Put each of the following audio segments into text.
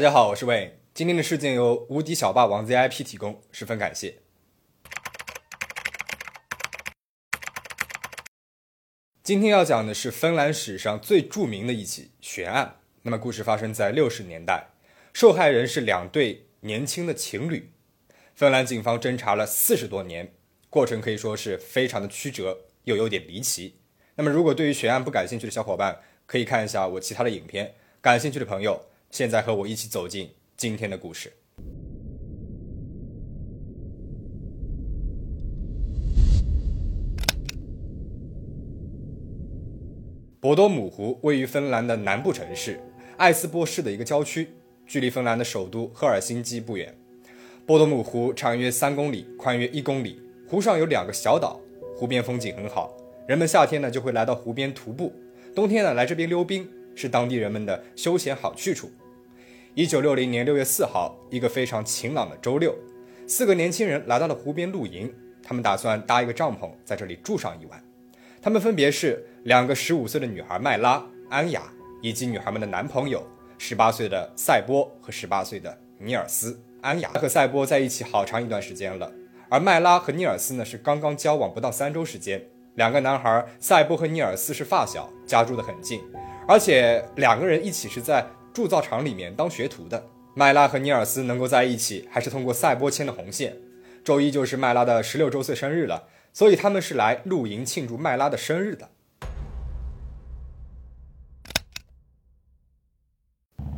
大家好，我是魏。今天的事件由无敌小霸王 ZIP 提供，十分感谢。今天要讲的是芬兰史上最著名的一起悬案。那么，故事发生在六十年代，受害人是两对年轻的情侣。芬兰警方侦查了四十多年，过程可以说是非常的曲折，又有点离奇。那么，如果对于悬案不感兴趣的小伙伴，可以看一下我其他的影片。感兴趣的朋友，现在和我一起走进今天的故事。博多姆湖位于芬兰的南部城市艾斯波市的一个郊区，距离芬兰的首都赫尔辛基不远。波多姆湖长约三公里，宽约一公里，湖上有两个小岛，湖边风景很好。人们夏天呢就会来到湖边徒步，冬天呢来这边溜冰，是当地人们的休闲好去处。一九六零年六月四号，一个非常晴朗的周六，四个年轻人来到了湖边露营，他们打算搭一个帐篷在这里住上一晚。他们分别是两个十五岁的女孩麦拉、安雅，以及女孩们的男朋友十八岁的赛波和十八岁的尼尔斯。安雅和赛波在一起好长一段时间了，而麦拉和尼尔斯呢是刚刚交往不到三周时间。两个男孩赛波和尼尔斯是发小，家住的很近，而且两个人一起是在铸造厂里面当学徒的。麦拉和尼尔斯能够在一起，还是通过赛波牵的红线。周一就是麦拉的十六周岁生日了，所以他们是来露营庆祝麦拉的生日的。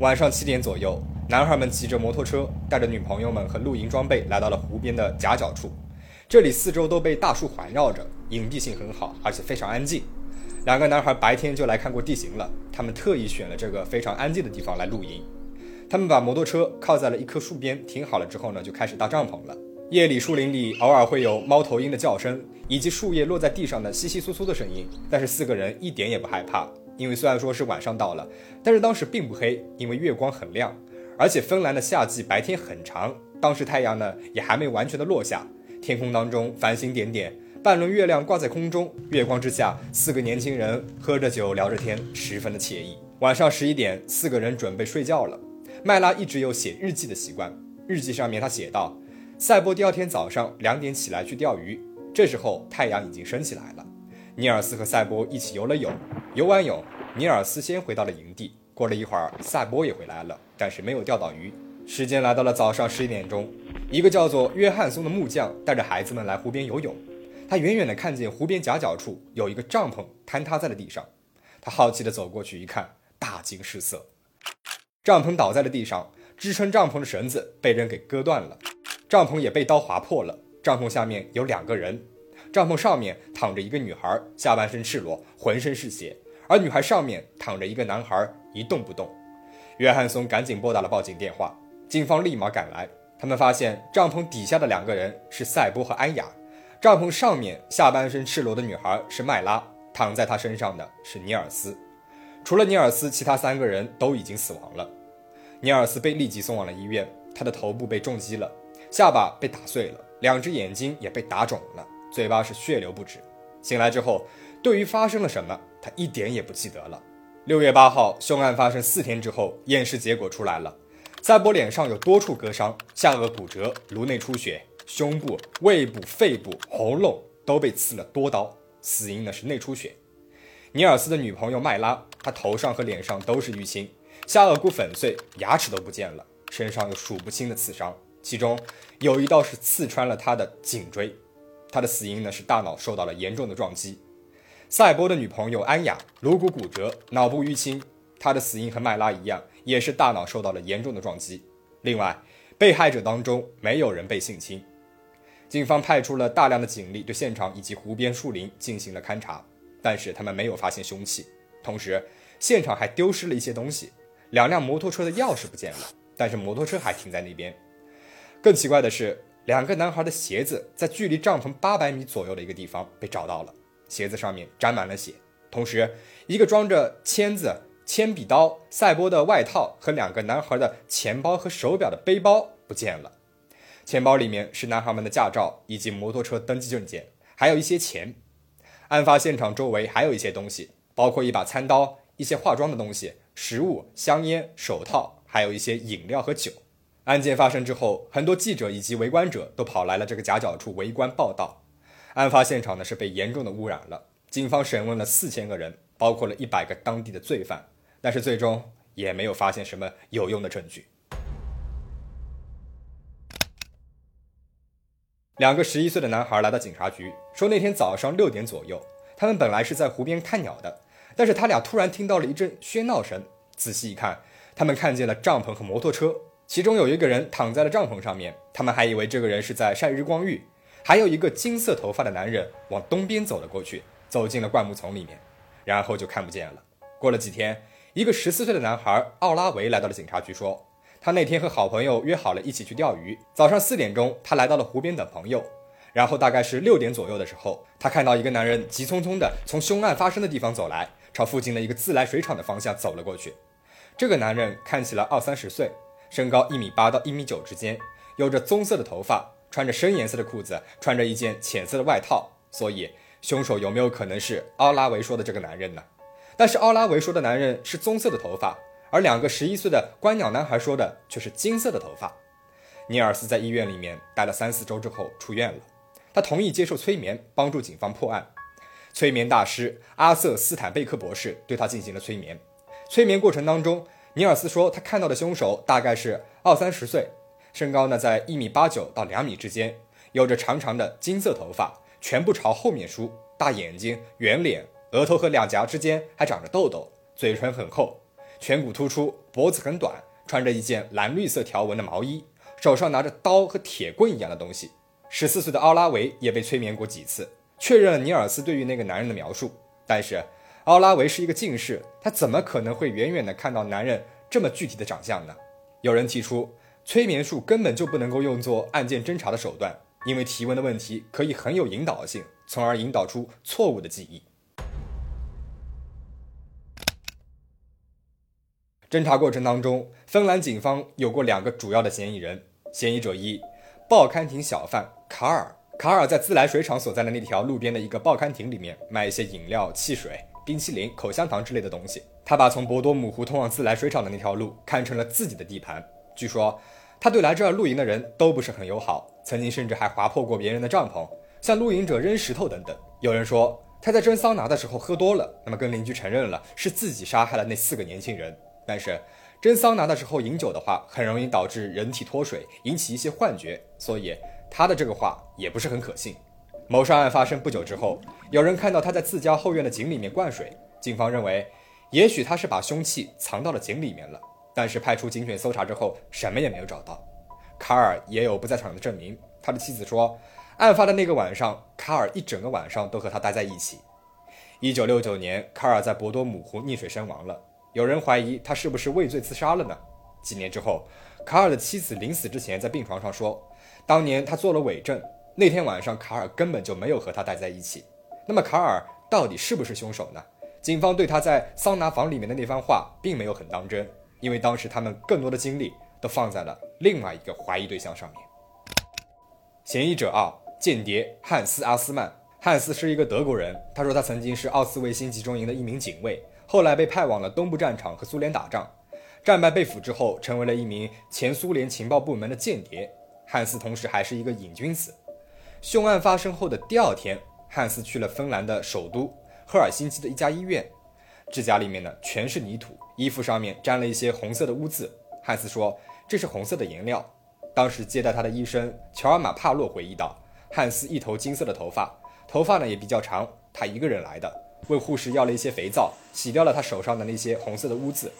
晚上七点左右，男孩们骑着摩托车，带着女朋友们和露营装备来到了湖边的夹角处。这里四周都被大树环绕着，隐蔽性很好，而且非常安静。两个男孩白天就来看过地形了，他们特意选了这个非常安静的地方来露营。他们把摩托车靠在了一棵树边停好了之后呢，就开始搭帐篷了。夜里树林里偶尔会有猫头鹰的叫声，以及树叶落在地上的窸窸窣窣的声音。但是四个人一点也不害怕，因为虽然说是晚上到了，但是当时并不黑，因为月光很亮，而且芬兰的夏季白天很长，当时太阳呢也还没完全的落下。天空当中繁星点点，半轮月亮挂在空中，月光之下，四个年轻人喝着酒聊着天，十分的惬意。晚上十一点，四个人准备睡觉了。麦拉一直有写日记的习惯，日记上面他写道：赛波第二天早上两点起来去钓鱼，这时候太阳已经升起来了。尼尔斯和赛波一起游了泳，游完泳，尼尔斯先回到了营地。过了一会儿，赛波也回来了，但是没有钓到鱼。时间来到了早上十一点钟。一个叫做约翰松的木匠带着孩子们来湖边游泳，他远远地看见湖边夹角处有一个帐篷坍塌在了地上，他好奇地走过去一看，大惊失色，帐篷倒在了地上，支撑帐篷的绳子被人给割断了，帐篷也被刀划破了，帐篷下面有两个人，帐篷上面躺着一个女孩，下半身赤裸，浑身是血，而女孩上面躺着一个男孩，一动不动。约翰松赶紧拨打了报警电话，警方立马赶来。他们发现帐篷底下的两个人是赛波和安雅，帐篷上面下半身赤裸的女孩是麦拉，躺在她身上的是尼尔斯。除了尼尔斯，其他三个人都已经死亡了。尼尔斯被立即送往了医院，他的头部被重击了，下巴被打碎了，两只眼睛也被打肿了，嘴巴是血流不止。醒来之后，对于发生了什么，他一点也不记得了。六月八号，凶案发生四天之后，验尸结果出来了。赛博脸上有多处割伤，下颚骨折，颅内出血，胸部、胃部、肺部、喉咙都被刺了多刀，死因呢是内出血。尼尔斯的女朋友麦拉，她头上和脸上都是淤青，下颚骨粉碎，牙齿都不见了，身上有数不清的刺伤，其中有一道是刺穿了她的颈椎。她的死因呢是大脑受到了严重的撞击。赛博的女朋友安雅，颅骨骨折，脑部淤青，她的死因和麦拉一样。也是大脑受到了严重的撞击。另外，被害者当中没有人被性侵。警方派出了大量的警力对现场以及湖边树林进行了勘查，但是他们没有发现凶器。同时，现场还丢失了一些东西，两辆摩托车的钥匙不见了，但是摩托车还停在那边。更奇怪的是，两个男孩的鞋子在距离帐篷八百米左右的一个地方被找到了，鞋子上面沾满了血。同时，一个装着签子。铅笔刀、赛波的外套和两个男孩的钱包和手表的背包不见了。钱包里面是男孩们的驾照以及摩托车登记证件，还有一些钱。案发现场周围还有一些东西，包括一把餐刀、一些化妆的东西、食物、香烟、手套，还有一些饮料和酒。案件发生之后，很多记者以及围观者都跑来了这个夹角处围观报道。案发现场呢是被严重的污染了。警方审问了四千个人，包括了一百个当地的罪犯，但是最终也没有发现什么有用的证据。两个十一岁的男孩来到警察局，说那天早上六点左右，他们本来是在湖边看鸟的，但是他俩突然听到了一阵喧闹声，仔细一看，他们看见了帐篷和摩托车。其中有一个人躺在了帐篷上面，他们还以为这个人是在晒日光浴。还有一个金色头发的男人往东边走了过去，走进了灌木丛里面，然后就看不见了。过了几天，一个十四岁的男孩奥拉维来到了警察局，说他那天和好朋友约好了一起去钓鱼。早上四点钟，他来到了湖边等朋友，然后大概是六点左右的时候，他看到一个男人急匆匆地从凶案发生的地方走来，朝附近的一个自来水厂的方向走了过去。这个男人看起来二三十岁。身高一米八到一米九之间，有着棕色的头发，穿着深颜色的裤子，穿着一件浅色的外套。所以，凶手有没有可能是奥拉维说的这个男人呢？但是奥拉维说的男人是棕色的头发，而两个十一岁的观鸟男孩说的却是金色的头发。尼尔斯在医院里面待了三四周之后出院了，他同意接受催眠，帮助警方破案。催眠大师阿瑟斯坦贝克博士对他进行了催眠。催眠过程当中。尼尔斯说，他看到的凶手大概是二三十岁，身高呢在一米八九到两米之间，有着长长的金色头发，全部朝后面梳，大眼睛，圆脸，额头和两颊之间还长着痘痘，嘴唇很厚，颧骨突出，脖子很短，穿着一件蓝绿色条纹的毛衣，手上拿着刀和铁棍一样的东西。十四岁的奥拉维也被催眠过几次，确认了尼尔斯对于那个男人的描述，但是。奥拉维是一个近视，他怎么可能会远远的看到男人这么具体的长相呢？有人提出，催眠术根本就不能够用作案件侦查的手段，因为提问的问题可以很有引导性，从而引导出错误的记忆。侦查过程当中，芬兰警方有过两个主要的嫌疑人，嫌疑者一，报刊亭小贩卡尔。卡尔在自来水厂所在的那条路边的一个报刊亭里面卖一些饮料、汽水。冰淇淋、口香糖之类的东西。他把从博多姆湖通往自来水厂的那条路看成了自己的地盘。据说，他对来这儿露营的人都不是很友好，曾经甚至还划破过别人的帐篷，向露营者扔石头等等。有人说他在蒸桑拿的时候喝多了，那么跟邻居承认了是自己杀害了那四个年轻人。但是蒸桑拿的时候饮酒的话，很容易导致人体脱水，引起一些幻觉，所以他的这个话也不是很可信。谋杀案发生不久之后，有人看到他在自家后院的井里面灌水。警方认为，也许他是把凶器藏到了井里面了。但是派出警犬搜查之后，什么也没有找到。卡尔也有不在场的证明。他的妻子说，案发的那个晚上，卡尔一整个晚上都和他待在一起。一九六九年，卡尔在博多姆湖溺水身亡了。有人怀疑他是不是畏罪自杀了呢？几年之后，卡尔的妻子临死之前在病床上说，当年他做了伪证。那天晚上，卡尔根本就没有和他待在一起。那么，卡尔到底是不是凶手呢？警方对他在桑拿房里面的那番话并没有很当真，因为当时他们更多的精力都放在了另外一个怀疑对象上面。嫌疑者二：间谍汉斯·阿斯曼。汉斯是一个德国人，他说他曾经是奥斯维辛集中营的一名警卫，后来被派往了东部战场和苏联打仗，战败被俘之后，成为了一名前苏联情报部门的间谍。汉斯同时还是一个瘾君子。凶案发生后的第二天，汉斯去了芬兰的首都赫尔辛基的一家医院，指甲里面呢全是泥土，衣服上面沾了一些红色的污渍。汉斯说这是红色的颜料。当时接待他的医生乔尔马帕洛回忆道：“汉斯一头金色的头发，头发呢也比较长。他一个人来的，问护士要了一些肥皂，洗掉了他手上的那些红色的污渍。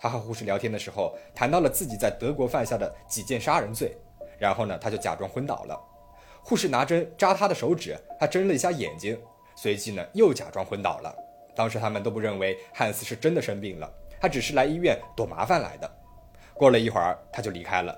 他和护士聊天的时候，谈到了自己在德国犯下的几件杀人罪，然后呢他就假装昏倒了。”护士拿针扎他的手指，他睁了一下眼睛，随即呢又假装昏倒了。当时他们都不认为汉斯是真的生病了，他只是来医院躲麻烦来的。过了一会儿，他就离开了。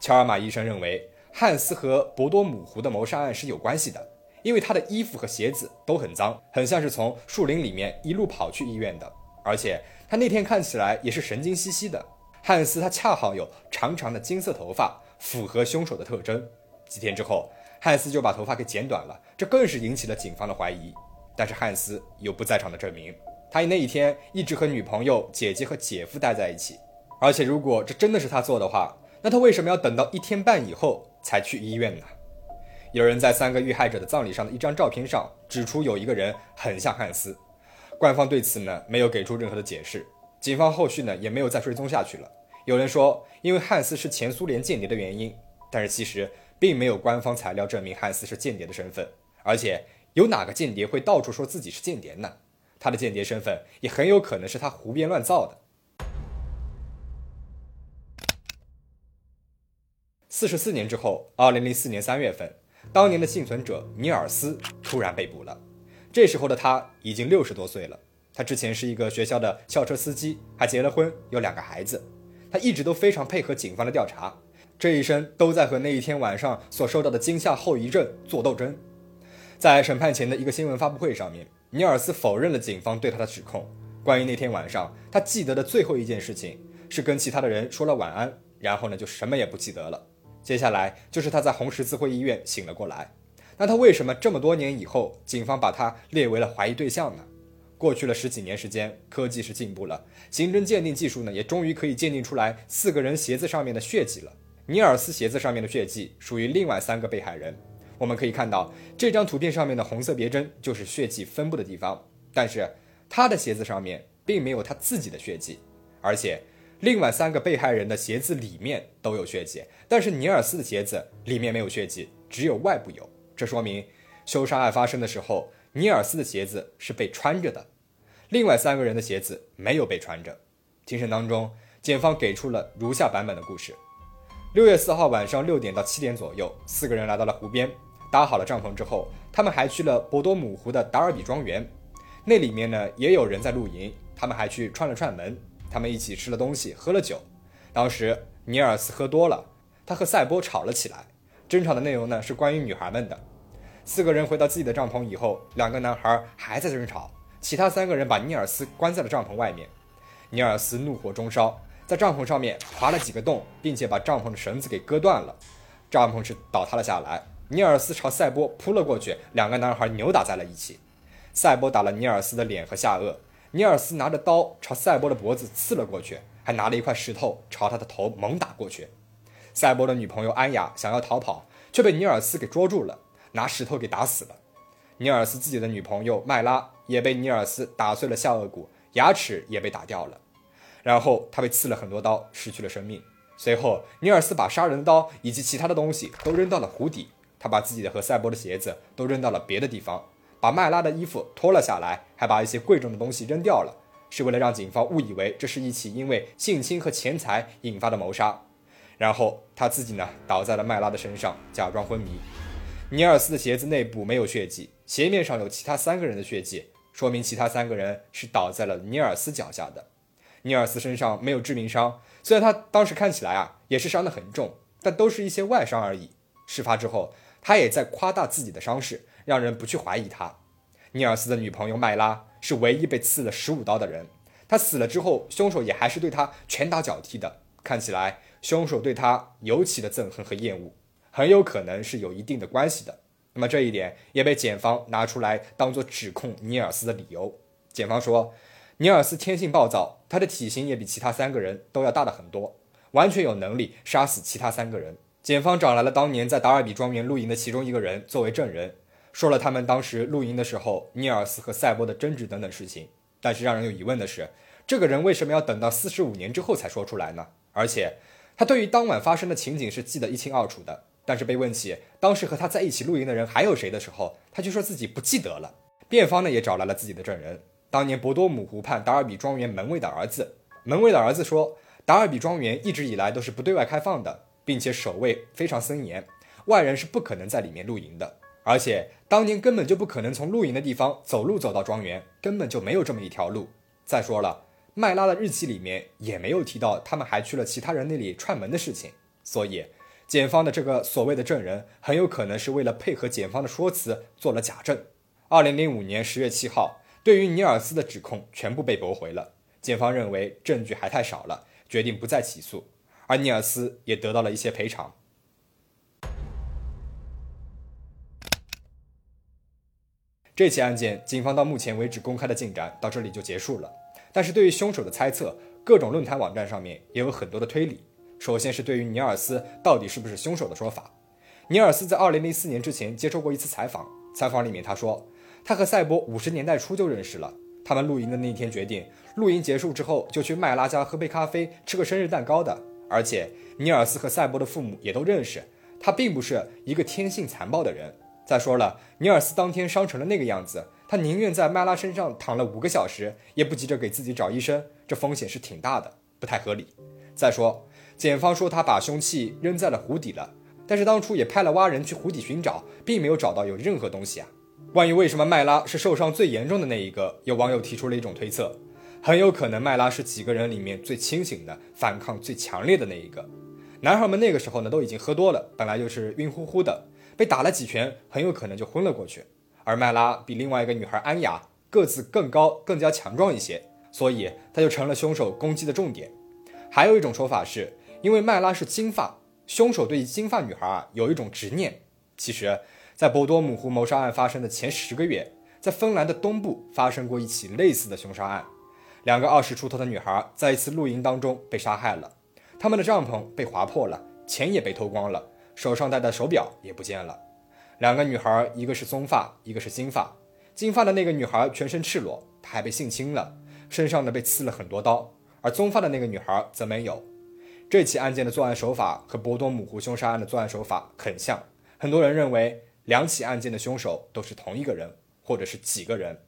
乔尔玛医生认为汉斯和博多姆湖的谋杀案是有关系的，因为他的衣服和鞋子都很脏，很像是从树林里面一路跑去医院的，而且他那天看起来也是神经兮兮的。汉斯他恰好有长长的金色头发，符合凶手的特征。几天之后。汉斯就把头发给剪短了，这更是引起了警方的怀疑。但是汉斯有不在场的证明，他那一天一直和女朋友、姐姐和姐夫待在一起。而且，如果这真的是他做的话，那他为什么要等到一天半以后才去医院呢？有人在三个遇害者的葬礼上的一张照片上指出，有一个人很像汉斯。官方对此呢没有给出任何的解释，警方后续呢也没有再追踪下去了。有人说，因为汉斯是前苏联间谍的原因，但是其实并没有官方材料证明汉斯是间谍的身份。而且，有哪个间谍会到处说自己是间谍呢？他的间谍身份也很有可能是他胡编乱造的。四十四年之后，二零零四年三月份，当年的幸存者尼尔斯突然被捕了。这时候的他已经六十多岁了。他之前是一个学校的校车司机，还结了婚，有两个孩子。他一直都非常配合警方的调查，这一生都在和那一天晚上所受到的惊吓后遗症做斗争。在审判前的一个新闻发布会上面，尼尔斯否认了警方对他的指控。关于那天晚上，他记得的最后一件事情是跟其他的人说了晚安，然后呢就什么也不记得了。接下来就是他在红十字会医院醒了过来。那他为什么这么多年以后，警方把他列为了怀疑对象呢？过去了十几年时间，科技是进步了，刑侦鉴定技术呢也终于可以鉴定出来四个人鞋子上面的血迹了。尼尔斯鞋子上面的血迹属于另外三个被害人。我们可以看到这张图片上面的红色别针就是血迹分布的地方，但是他的鞋子上面并没有他自己的血迹，而且。另外三个被害人的鞋子里面都有血迹，但是尼尔斯的鞋子里面没有血迹，只有外部有。这说明凶杀案发生的时候，尼尔斯的鞋子是被穿着的，另外三个人的鞋子没有被穿着。庭审当中，检方给出了如下版本的故事：六月四号晚上六点到七点左右，四个人来到了湖边，搭好了帐篷之后，他们还去了博多姆湖的达尔比庄园，那里面呢也有人在露营，他们还去串了串门。他们一起吃了东西，喝了酒。当时尼尔斯喝多了，他和赛波吵了起来。争吵的内容呢是关于女孩们的。四个人回到自己的帐篷以后，两个男孩还在争吵。其他三个人把尼尔斯关在了帐篷外面。尼尔斯怒火中烧，在帐篷上面划了几个洞，并且把帐篷的绳子给割断了。帐篷是倒塌了下来。尼尔斯朝赛波扑了过去，两个男孩扭打在了一起。赛波打了尼尔斯的脸和下颚。尼尔斯拿着刀朝赛博的脖子刺了过去，还拿了一块石头朝他的头猛打过去。赛博的女朋友安雅想要逃跑，却被尼尔斯给捉住了，拿石头给打死了。尼尔斯自己的女朋友麦拉也被尼尔斯打碎了下颚骨，牙齿也被打掉了。然后他被刺了很多刀，失去了生命。随后，尼尔斯把杀人刀以及其他的东西都扔到了湖底，他把自己的和赛博的鞋子都扔到了别的地方。把麦拉的衣服脱了下来，还把一些贵重的东西扔掉了，是为了让警方误以为这是一起因为性侵和钱财引发的谋杀。然后他自己呢，倒在了麦拉的身上，假装昏迷。尼尔斯的鞋子内部没有血迹，鞋面上有其他三个人的血迹，说明其他三个人是倒在了尼尔斯脚下的。尼尔斯身上没有致命伤，虽然他当时看起来啊也是伤得很重，但都是一些外伤而已。事发之后，他也在夸大自己的伤势。让人不去怀疑他。尼尔斯的女朋友麦拉是唯一被刺了十五刀的人。他死了之后，凶手也还是对他拳打脚踢的。看起来，凶手对他尤其的憎恨和厌恶，很有可能是有一定的关系的。那么这一点也被检方拿出来当做指控尼尔斯的理由。检方说，尼尔斯天性暴躁，他的体型也比其他三个人都要大的很多，完全有能力杀死其他三个人。检方找来了当年在达尔比庄园露营的其中一个人作为证人。说了他们当时露营的时候，尼尔斯和赛博的争执等等事情。但是让人有疑问的是，这个人为什么要等到四十五年之后才说出来呢？而且他对于当晚发生的情景是记得一清二楚的。但是被问起当时和他在一起露营的人还有谁的时候，他就说自己不记得了。辩方呢也找来了自己的证人，当年博多姆湖畔达尔比庄园门卫的儿子。门卫的儿子说，达尔比庄园一直以来都是不对外开放的，并且守卫非常森严，外人是不可能在里面露营的。而且当年根本就不可能从露营的地方走路走到庄园，根本就没有这么一条路。再说了，麦拉的日记里面也没有提到他们还去了其他人那里串门的事情。所以，检方的这个所谓的证人很有可能是为了配合检方的说辞做了假证。二零零五年十月七号，对于尼尔斯的指控全部被驳回了。检方认为证据还太少了，决定不再起诉，而尼尔斯也得到了一些赔偿。这起案件，警方到目前为止公开的进展到这里就结束了。但是对于凶手的猜测，各种论坛网站上面也有很多的推理。首先是对于尼尔斯到底是不是凶手的说法。尼尔斯在2004年之前接受过一次采访，采访里面他说，他和赛博五十年代初就认识了。他们露营的那天决定，露营结束之后就去麦拉家喝杯咖啡，吃个生日蛋糕的。而且尼尔斯和赛博的父母也都认识，他并不是一个天性残暴的人。再说了，尼尔斯当天伤成了那个样子，他宁愿在麦拉身上躺了五个小时，也不急着给自己找医生，这风险是挺大的，不太合理。再说，检方说他把凶器扔在了湖底了，但是当初也派了蛙人去湖底寻找，并没有找到有任何东西啊。关于为什么麦拉是受伤最严重的那一个，有网友提出了一种推测，很有可能麦拉是几个人里面最清醒的，反抗最强烈的那一个。男孩们那个时候呢都已经喝多了，本来就是晕乎乎的，被打了几拳，很有可能就昏了过去。而麦拉比另外一个女孩安雅个子更高，更加强壮一些，所以她就成了凶手攻击的重点。还有一种说法是，因为麦拉是金发，凶手对金发女孩啊有一种执念。其实。在博多姆湖谋杀案发生的前十个月，在芬兰的东部发生过一起类似的凶杀案，两个二十出头的女孩在一次露营当中被杀害了，她们的帐篷被划破了，钱也被偷光了，手上戴的手表也不见了。两个女孩，一个是棕发，一个是金发，金发的那个女孩全身赤裸，她还被性侵了，身上呢被刺了很多刀，而棕发的那个女孩则没有。这起案件的作案手法和博多姆湖凶杀案的作案手法很像，很多人认为。两起案件的凶手都是同一个人，或者是几个人。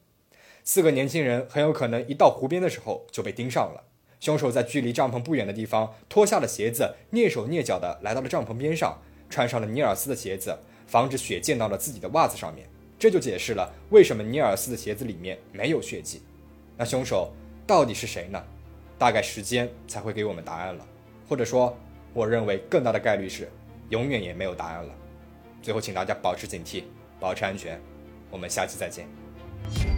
四个年轻人很有可能一到湖边的时候就被盯上了。凶手在距离帐篷不远的地方脱下了鞋子，蹑手蹑脚地来到了帐篷边上，穿上了尼尔斯的鞋子，防止血溅到了自己的袜子上面。这就解释了为什么尼尔斯的鞋子里面没有血迹。那凶手到底是谁呢？大概时间才会给我们答案了，或者说，我认为更大的概率是，永远也没有答案了。最后，请大家保持警惕，保持安全。我们下期再见。